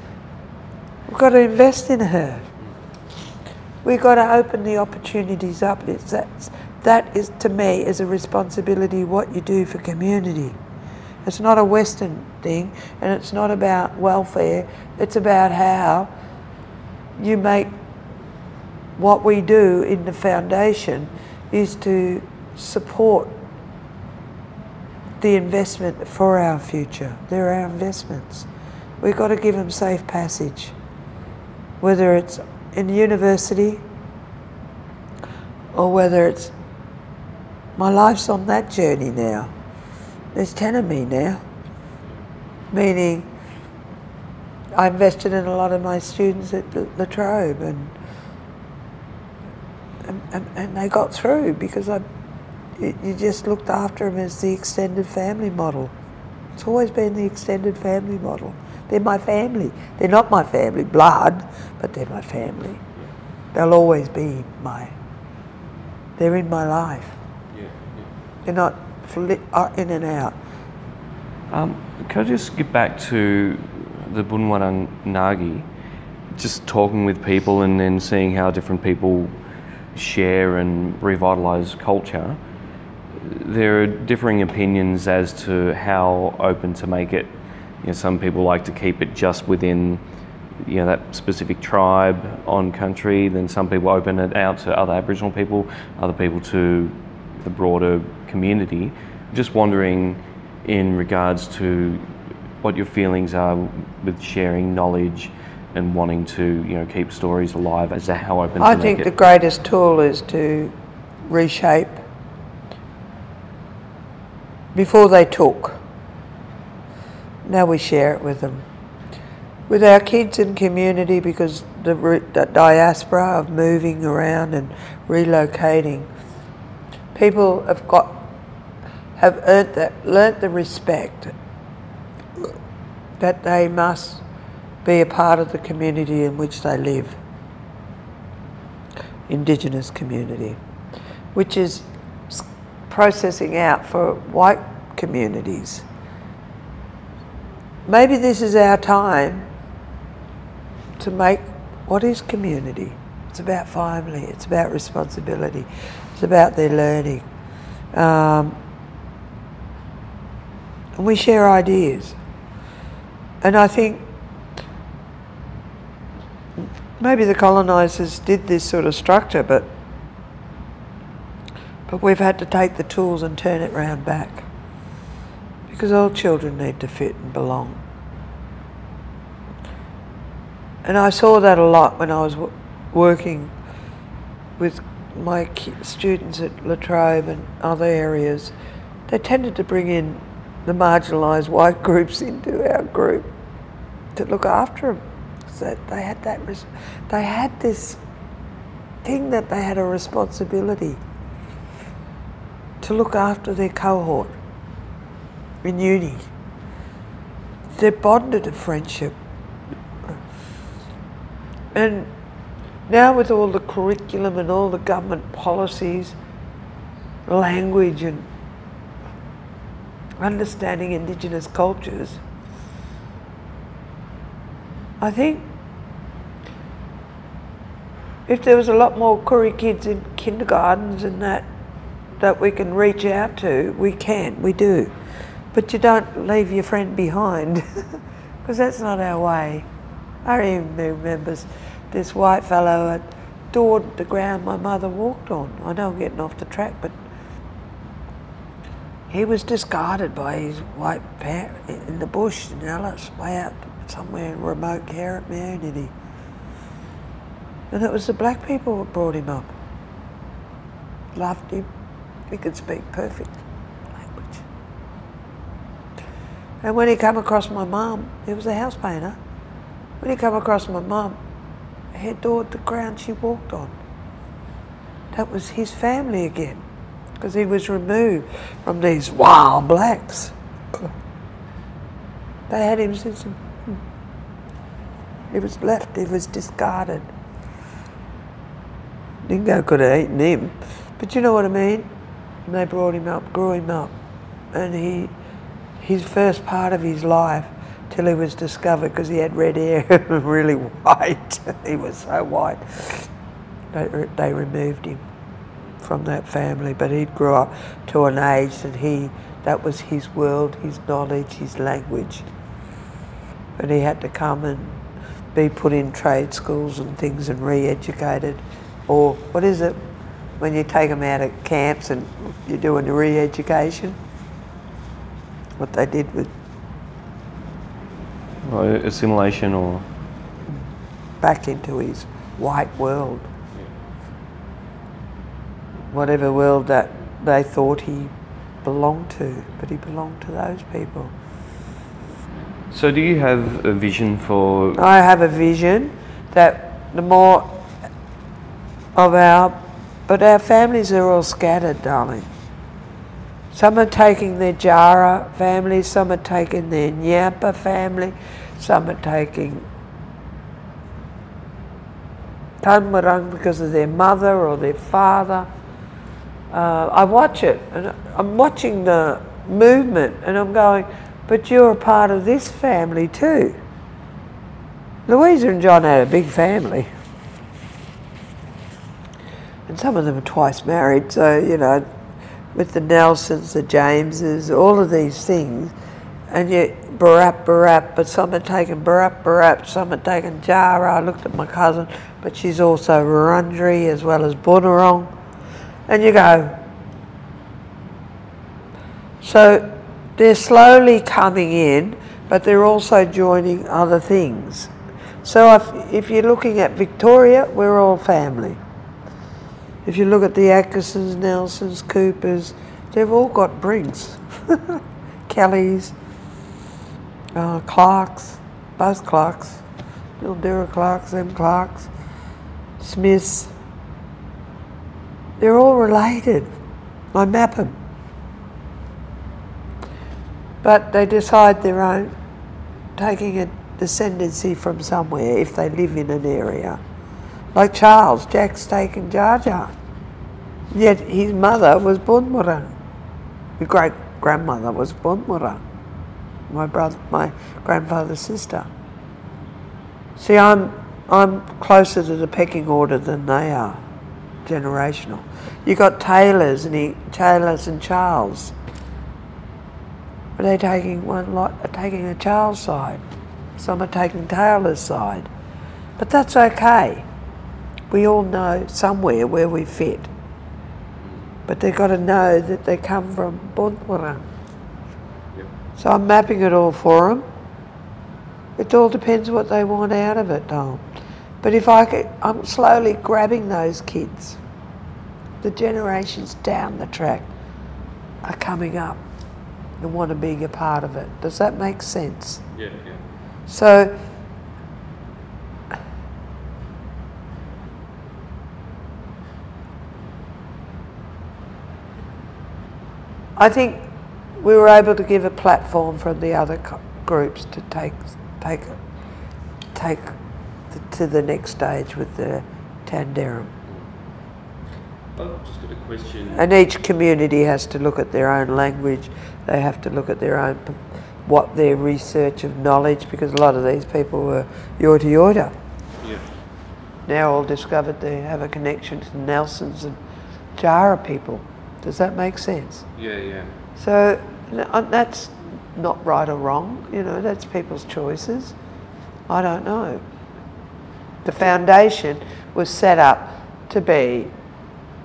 We've got to invest in her. We've got to open the opportunities up. It's that, that is, to me, is a responsibility what you do for community. It's not a Western thing and it's not about welfare. It's about how you make what we do in the foundation is to support the investment for our future. They're our investments. We've got to give them safe passage, whether it's in university or whether it's my life's on that journey now. There's 10 of me now, meaning I invested in a lot of my students at La Trobe and, and, and they got through because I you just looked after them as the extended family model. It's always been the extended family model. They're my family. They're not my family blood, but they're my family. They'll always be my. They're in my life. Yeah, yeah. They're not flit, uh, in and out. Um, can I just get back to the Boonwurrung Ngargee? Just talking with people and then seeing how different people share and revitalise culture there are differing opinions as to how open to make it. You know, some people like to keep it just within you know that specific tribe on country. Then some people open it out to other Aboriginal people, other people to the broader community. Just wondering, in regards to what your feelings are with sharing knowledge and wanting to you know keep stories alive as to how open. I think the greatest tool is to reshape before they talk. Now we share it with them. With our kids in community, because the, the diaspora of moving around and relocating, people have got have earned that, learnt the respect that they must be a part of the community in which they live, Indigenous community, which is processing out for white communities. Maybe this is our time to make what is community. It's about family, it's about responsibility, it's about their learning. Um, and we share ideas. And I think maybe the colonisers did this sort of structure, but but we've had to take the tools and turn it round back. Because all children need to fit and belong. And I saw that a lot when I was w- working with my students at La Trobe and other areas they tended to bring in the marginalised white [laughs] groups into our group to look after them. So they had that, they had this thing that they had a responsibility to look after their cohort in uni. They're bonded to friendship. And now with all the curriculum and all the government policies, language and understanding Indigenous cultures, I think if there was a lot more Koori kids in kindergartens and that that we can reach out to, we can, we do. But you don't leave your friend behind [laughs] because that's not our way. I even remember this white fellow had adored the ground my mother walked on. I know I'm getting off the track, but he was discarded by his white parent in the bush in Alice, way out somewhere in remote care community. And it was the black people that brought him up. Loved him. He could speak perfect language. And when he come across my mum, he was a house painter. When he come across my mum, he adored the ground she walked on. That was his family again, because he was removed from these wild blacks. [coughs] They had him since hmm, he was left, he was discarded. Dingo could have eaten him, but you know what I mean? They brought him up, grew him up, and he, his first part of his life till he was discovered because he had red hair and [laughs] really white. [laughs] he was so white. They, they removed him from that family, but he'd grew up to an age that he that was his world, his knowledge, his language. But he had to come and be put in trade schools and things and re-educated, or what is it when you take them out of camps and you're doing the re-education? What they did with well, assimilation or back into his white world. Whatever world that they thought he belonged to, but he belonged to those people. So, do you have a vision for? I have a vision that the more of our, but our families are all scattered, darling. Some are taking their Jara family, some are taking their Nyampa family, some are taking Taungurung because of their mother or their father. Uh, I watch it and I'm watching the movement and I'm going, but you're a part of this family too. Louisa and John had a big family. And some of them are twice married, so, you know, with the Nelsons, the Jameses, all of these things, and yet Barap Barap, but some had taken Barap Barap, some had taken Jara. I looked at my cousin, but she's also Wurundjeri as well as Boonwurrung. And you go, so they're slowly coming in, but they're also joining other things. So if, if you're looking at Victoria, we're all family. If you look at the Atkinsons, Nelsons, Coopers, they've all got Briggs. [laughs] Kellys, uh, Clarks, both Clarks, Mildura Clarks, them Clarks, Smiths. They're all related. I map them. But they decide their own, taking a descendancy from somewhere if they live in an area. Like Charles, Jack's taken Dja Dja. Yet his mother was Boonwurrung. His great grandmother was Boonwurrung. My brother, my grandfather's sister. See, I'm I'm closer to the pecking order than they are, generational. You got Taylors and he, Taylors and Charles. Are they taking one lot? Taking a Charles side. Some are taking Taylor's side, but that's okay. We all know somewhere where we fit. But they've got to know that they come from Boonwurrung. Yep. So I'm mapping it all for them. It all depends what they want out of it, Tom. But if I could, I'm slowly grabbing those kids, the generations down the track, are coming up and want to be a part of it. Does that make sense? Yeah, yeah. So, I think we were able to give a platform for the other co- groups to take take take the, to the next stage with the Tanderrum. I've just got a question. And each community has to look at their own language. They have to look at their own what their research of knowledge because a lot of these people were Yorta Yorta. Yeah. Now all discovered they have a connection to the Nelsons and Jara people. Does that make sense? Yeah, yeah. So uh, that's not right or wrong, you know, that's people's choices. I don't know. The foundation was set up to be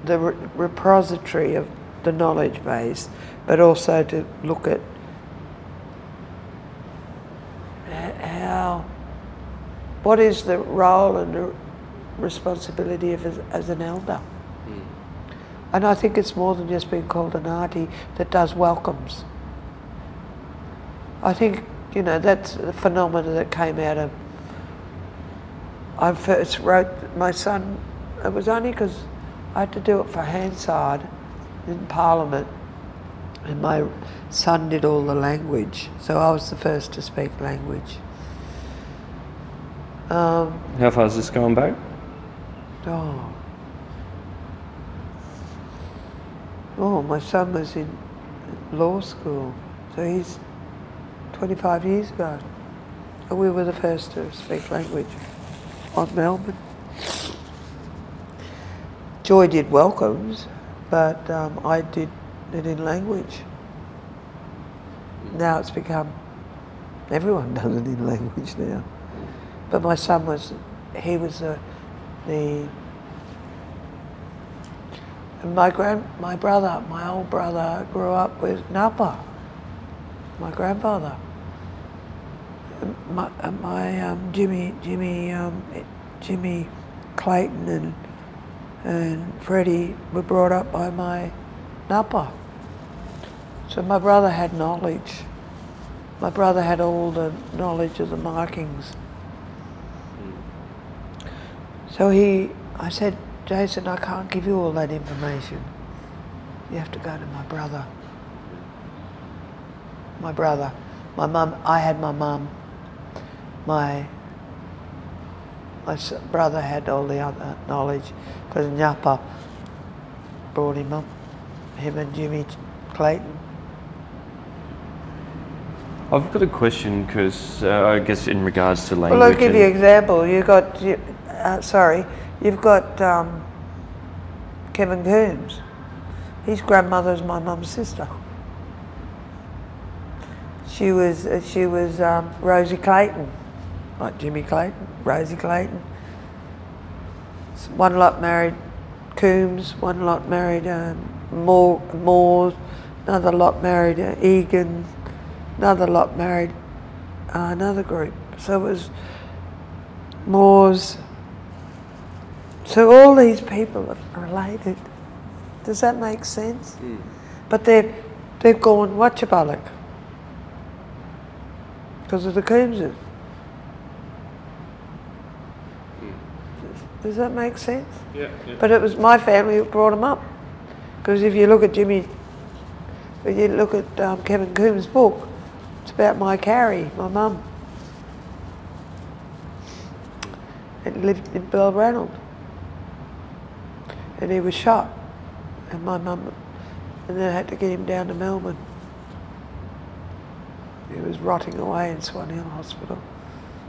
the re- repository of the knowledge base, but also to look at how, what is the role and the responsibility of as, as an elder. And I think it's more than just being called an auntie that does welcomes. I think, you know, that's the phenomenon that came out of. I first wrote my son, it was only because I had to do it for Hansard in Parliament, and my son did all the language, so I was the first to speak language. Um, How far is this going back? Oh. Oh, my son was in law school, so he's 25 years ago. And we were the first to speak language on Melbourne. Joy did welcomes, but um, I did it in language. Now it's become, everyone [laughs] does it in language now. But my son was, he was the, the and my grand, my brother, my old brother, grew up with Napa. My grandfather. And My, and my um, Jimmy, Jimmy, um, Jimmy Clayton and and Freddie were brought up by my Napa. So my brother had knowledge. My brother had all the knowledge of the markings. So he, I said, Jason, I can't give you all that information. You have to go to my brother. My brother. My mum, I had my mum. My, my brother had all the other knowledge because Nyapa brought him up. Him and Jimmy Clayton. I've got a question because uh, I guess in regards to language. Well, I'll give you an example. You got, you, uh, sorry, you've got um, Kevin Coombs. His grandmother is my mum's sister. She was, uh, she was um, Rosie Clayton, like Jimmy Clayton, Rosie Clayton. One lot married Coombs, one lot married um, Moore, another lot married uh, Egan, another lot married uh, another group. So it was Moores. So all these people are related. Does that make sense? But they've, they've gone Wotjobaluk because of the Coomses. Does that make sense? Yeah, yeah. But it was my family who brought them up. Because if you look at Jimmy, if you look at um, Kevin Coombs' book, it's about my Carrie, my mum. And lived in Balranald. And he was shot. And my mum, and then I had to get him down to Melbourne. He was rotting away in Swan Hill Hospital.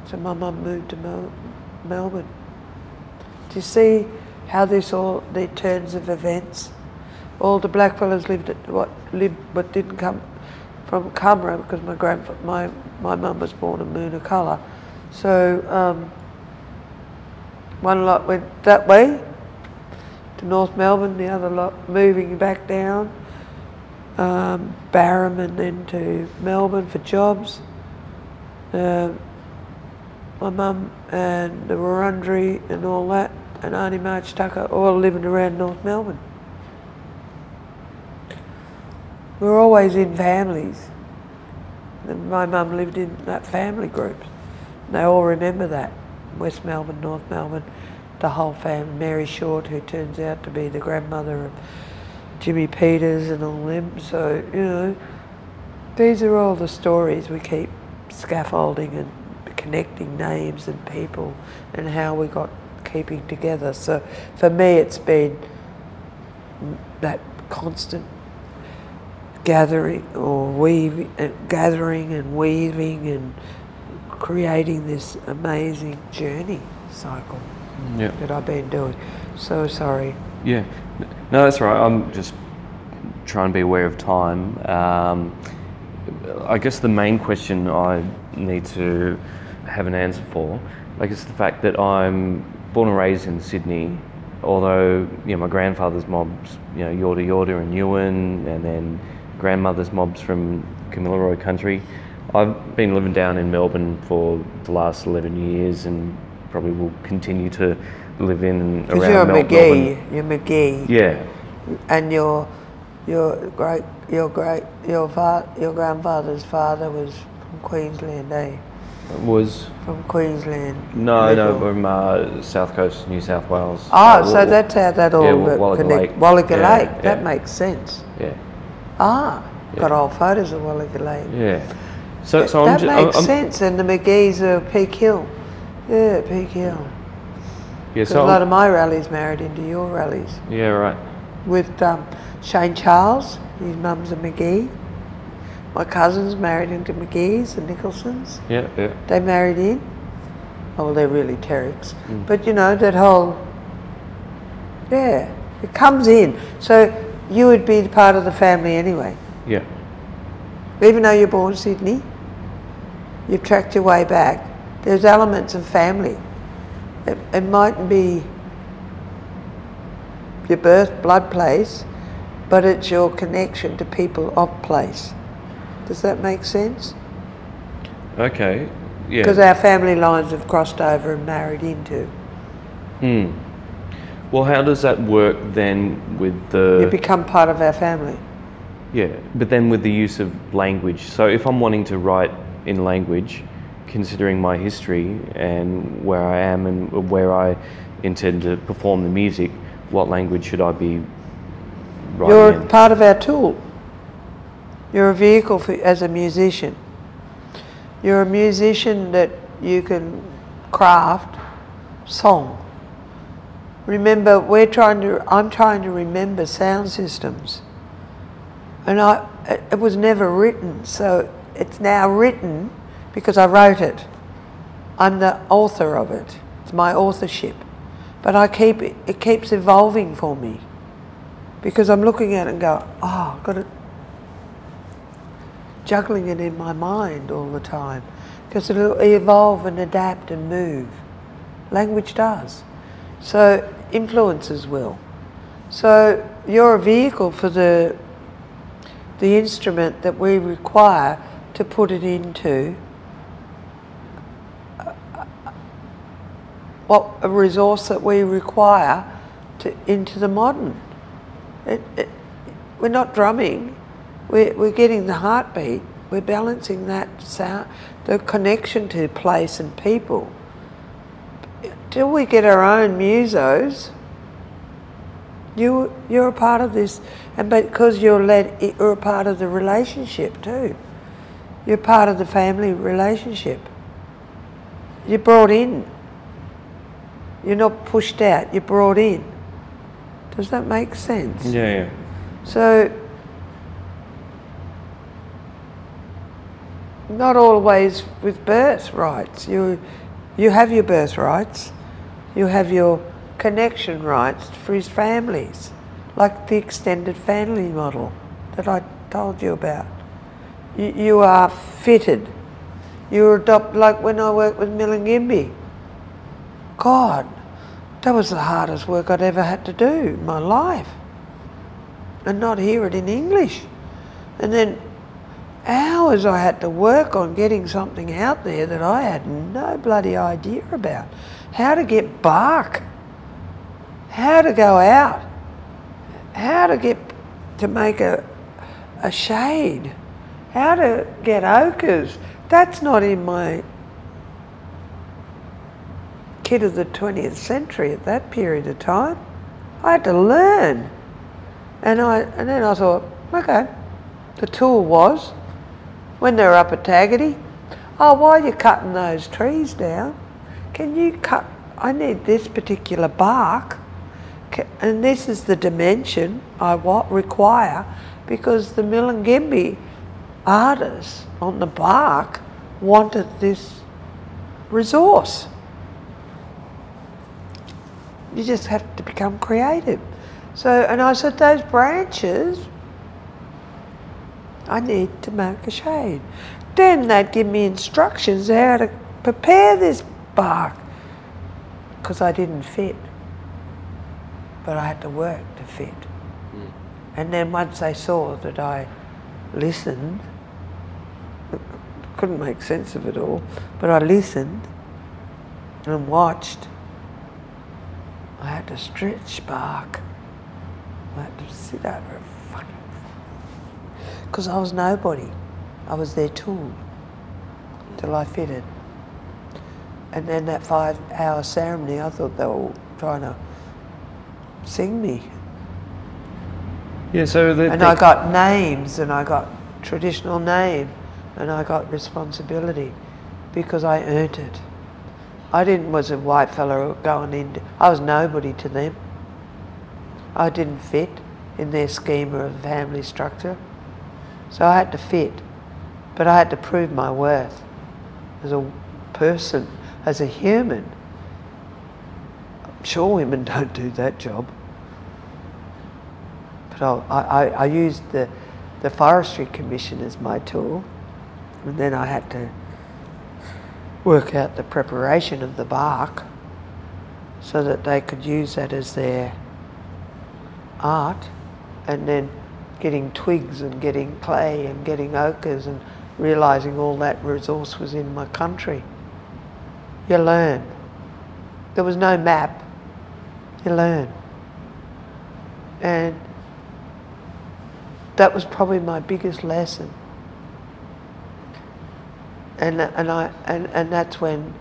So my mum moved to Mel- Melbourne. Do you see how this all the turns of events? All the blackfellas lived at what lived but didn't come from Cumra because my grandfa- my my mum was born in Moonahcullah. So um, one lot went that way to North Melbourne, the other lot moving back down um, Barham and then to Melbourne for jobs. Uh, my mum and the Wurundjeri and all that, and Auntie Marg Tucker, all living around North Melbourne. We were always in families. And my mum lived in that family group. They all remember that. West Melbourne, North Melbourne, the whole family. Mary Short, who turns out to be the grandmother of Jimmy Peters and all them. So, you know, these are all the stories we keep scaffolding and connecting names and people and how we got keeping together. So for me, it's been that constant gathering or weaving, uh, gathering and weaving and creating this amazing journey cycle Yeah. that I've been doing. So sorry. Yeah. No, that's right. I'm just trying to be aware of time. Um, I guess the main question I need to have an answer for, like, is the fact that I'm born and raised in Sydney. Although, you know, my grandfather's mobs, you know, Yorta Yorta and Ewan, and then grandmother's mobs from Kamilaroi country. I've been living down in Melbourne for the last 11 years and probably will continue to live in and Because around you're a Mel- McGee, you're McGee, Yeah, and your your great your great your fa- your grandfather's father was from Queensland, eh? was From Queensland. no, no, Little- from uh, South Coast, New South Wales. Oh, Uh, so that's how that all yeah, uh, Wallaga connect. Lake. Wallaga Yeah, Lake. That makes sense. yeah, Ah, got old photos of Wallaga Lake. yeah. So, so I'm that just, makes I'm- sense. And the McGee's are Peak Hill. Yeah, Peak Hill. Yeah, so a lot of my rallies married into your rallies. yeah, right. With um, Shane Charles, his mum's a McGee. My cousins married into McGee's, the Nicholsons. Yeah, yeah. They married in. Oh, well, they're really Terricks. Mm. But you know, that whole. Yeah, it comes in. So you would be part of the family anyway. Yeah, Even though you're born Sydney, you've tracked your way back. There's elements of family. It, it mightn't be your birth blood place, but it's your connection to people of place. Does that make sense? okay. Yeah. Because our family lines have crossed over and married into. Hmm. Well, how does that work then with the? You become part of our family. yeah? But then with the use of language. So if I'm wanting to write in language, considering my history and where I am and where I intend to perform the music, what language should I be writing You're in? part of our tool. You're a vehicle for, as a musician. You're a musician that you can craft song. Remember, we're trying to. I'm trying to remember sound systems, and I. It, it was never written, so it's now written because I wrote it. I'm the author of it. It's my authorship, but I keep it. It keeps evolving for me because I'm looking at it and go, oh, I've got it, juggling it in my mind all the time because it'll evolve and adapt and move. Language does. So influences will. So you're a vehicle for the the instrument that we require to put it into what a resource that we require to into the modern. It, it, we're not drumming. We're, we're getting the heartbeat. We're balancing that sound, the connection to place and people. Till we get our own musos, you you're a part of this, and because you're led, you're a part of the relationship too. You're part of the family relationship. You're brought in. You're not pushed out. You're brought in. Does that make sense? Yeah, yeah. So, not always with birthrights. You, you have your birthrights, you have your connection rights for his families, like the extended family model that I told you about. You, you are fitted. You adopt, like when I worked with Milingimbi. God, that was the hardest work I'd ever had to do in my life and not hear it in English. And then hours I had to work on getting something out there that I had no bloody idea about. How to get bark, how to go out, how to get to make a, a shade, how to get ochres. That's not in my kit of the 20th century at that period of time. I had to learn. And, I, and then I thought, okay, the tool was when they were up at Taggedy, oh, while you're cutting those trees down, can you cut, I need this particular bark, and this is the dimension I require because the Milingimbi artists on the bark wanted this resource. You just have to become creative. So, and I said, those branches, I need to make a shade. Then they'd give me instructions how to prepare this bark because I didn't fit. But I had to work to fit. Mm. And then once they saw that I listened, [laughs] couldn't make sense of it all, but I listened and watched. I had to stretch bark. I had to sit over a fucking. Because I was nobody. I was their tool till I fitted. And then that five hour ceremony, I thought they were trying to sing me. Yeah, so the, and I got names and I got traditional name and I got responsibility because I earned it. I didn't was a white fellow going in. I was nobody to them. I didn't fit in their schema of family structure, so I had to fit. But I had to prove my worth as a person, as a human. I'm sure women [laughs] don't do that job. But I, I, I used the, the Forestry Commission as my tool, and then I had to work out the preparation of the bark so that they could use that as their art and then getting twigs and getting clay and getting ochres and realizing all that resource was in my country. You learn. There was no map. You learn. And that was probably my biggest lesson. And, and, I, and, and that's when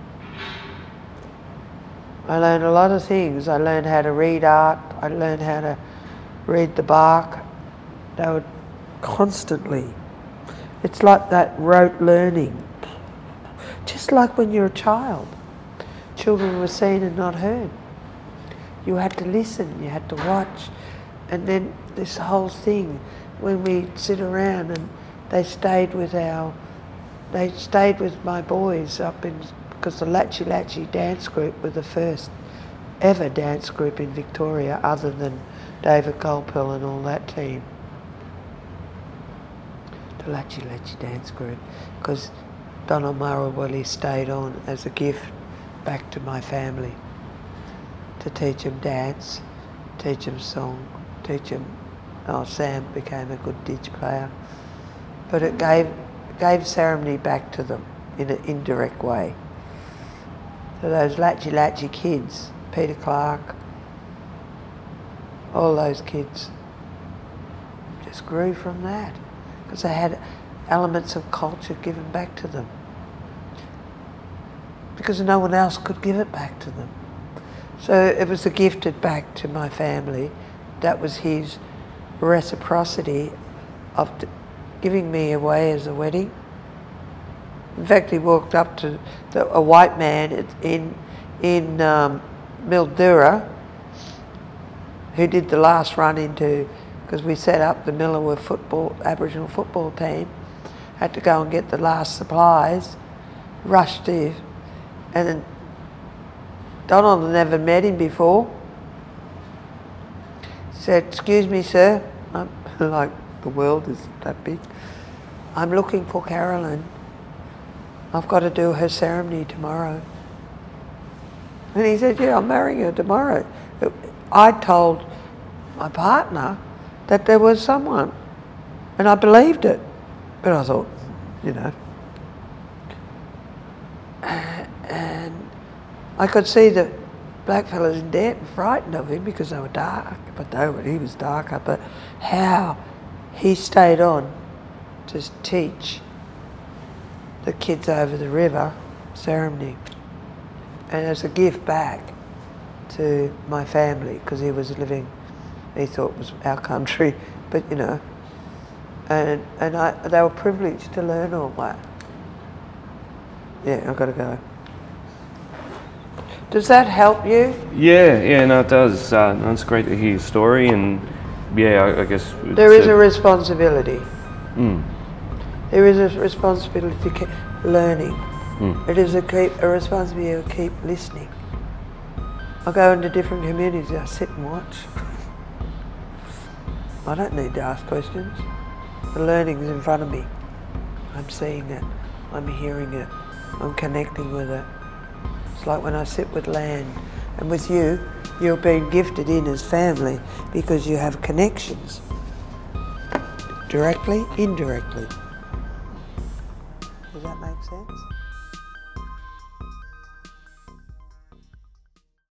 I learned a lot of things. I learned how to read art. I learned how to read the bark. They would constantly it's like that rote learning. Just like when you're a child. Children were seen and not heard. You had to listen, you had to watch. And then this whole thing, when we sit around and they stayed with our, they stayed with my boys up in, because the Latchi Latchi dance group were the first ever dance group in Victoria other than David Gulpilil and all that team the Latchi Latchi dance group because Donald Murray stayed on as a gift back to my family to teach him dance, teach him song, teach him. Oh, Sam became a good didj player, but it gave gave ceremony back to them in an indirect way. So those Latchi Latchi kids, Peter Clark, all those kids, just grew from that because they had elements of culture given back to them. Because no one else could give it back to them. So it was a gifted back to my family. That was his reciprocity of giving me away as a wedding. In fact, he walked up to the, a white man in in um, Mildura who did the last run into because we set up the Milawa football, Aboriginal football team, had to go and get the last supplies, rushed in, and Donald had never met him before. Said, excuse me, sir, I'm, [laughs] like the world is that big. I'm looking for Carolyn. I've got to do her ceremony tomorrow. And he said, yeah, I'm marrying her tomorrow. I told my partner that there was someone. And I believed it. But I thought, you know. And I could see the blackfellas in debt and frightened of him because they were dark. But they were, he was darker. But how he stayed on to teach the kids over the river ceremony. And as a gift back to my family, because he was living, he thought was our country, [laughs] but you know, and, and I, they were privileged to learn all that. Yeah, I've got to go. Does that help you? Yeah, yeah, no, it does. Uh, no, it's great to hear your story, and yeah, I, I guess There is a responsibility. Mm, There is a responsibility to keep learning. mm, It is a, keep, a responsibility to keep listening. I go into different communities, I sit and watch. I don't need to ask questions. The learning is in front of me. I'm seeing it, I'm hearing it, I'm connecting with it. It's like when I sit with land and with you, you're being gifted in as family because you have connections. Directly, indirectly.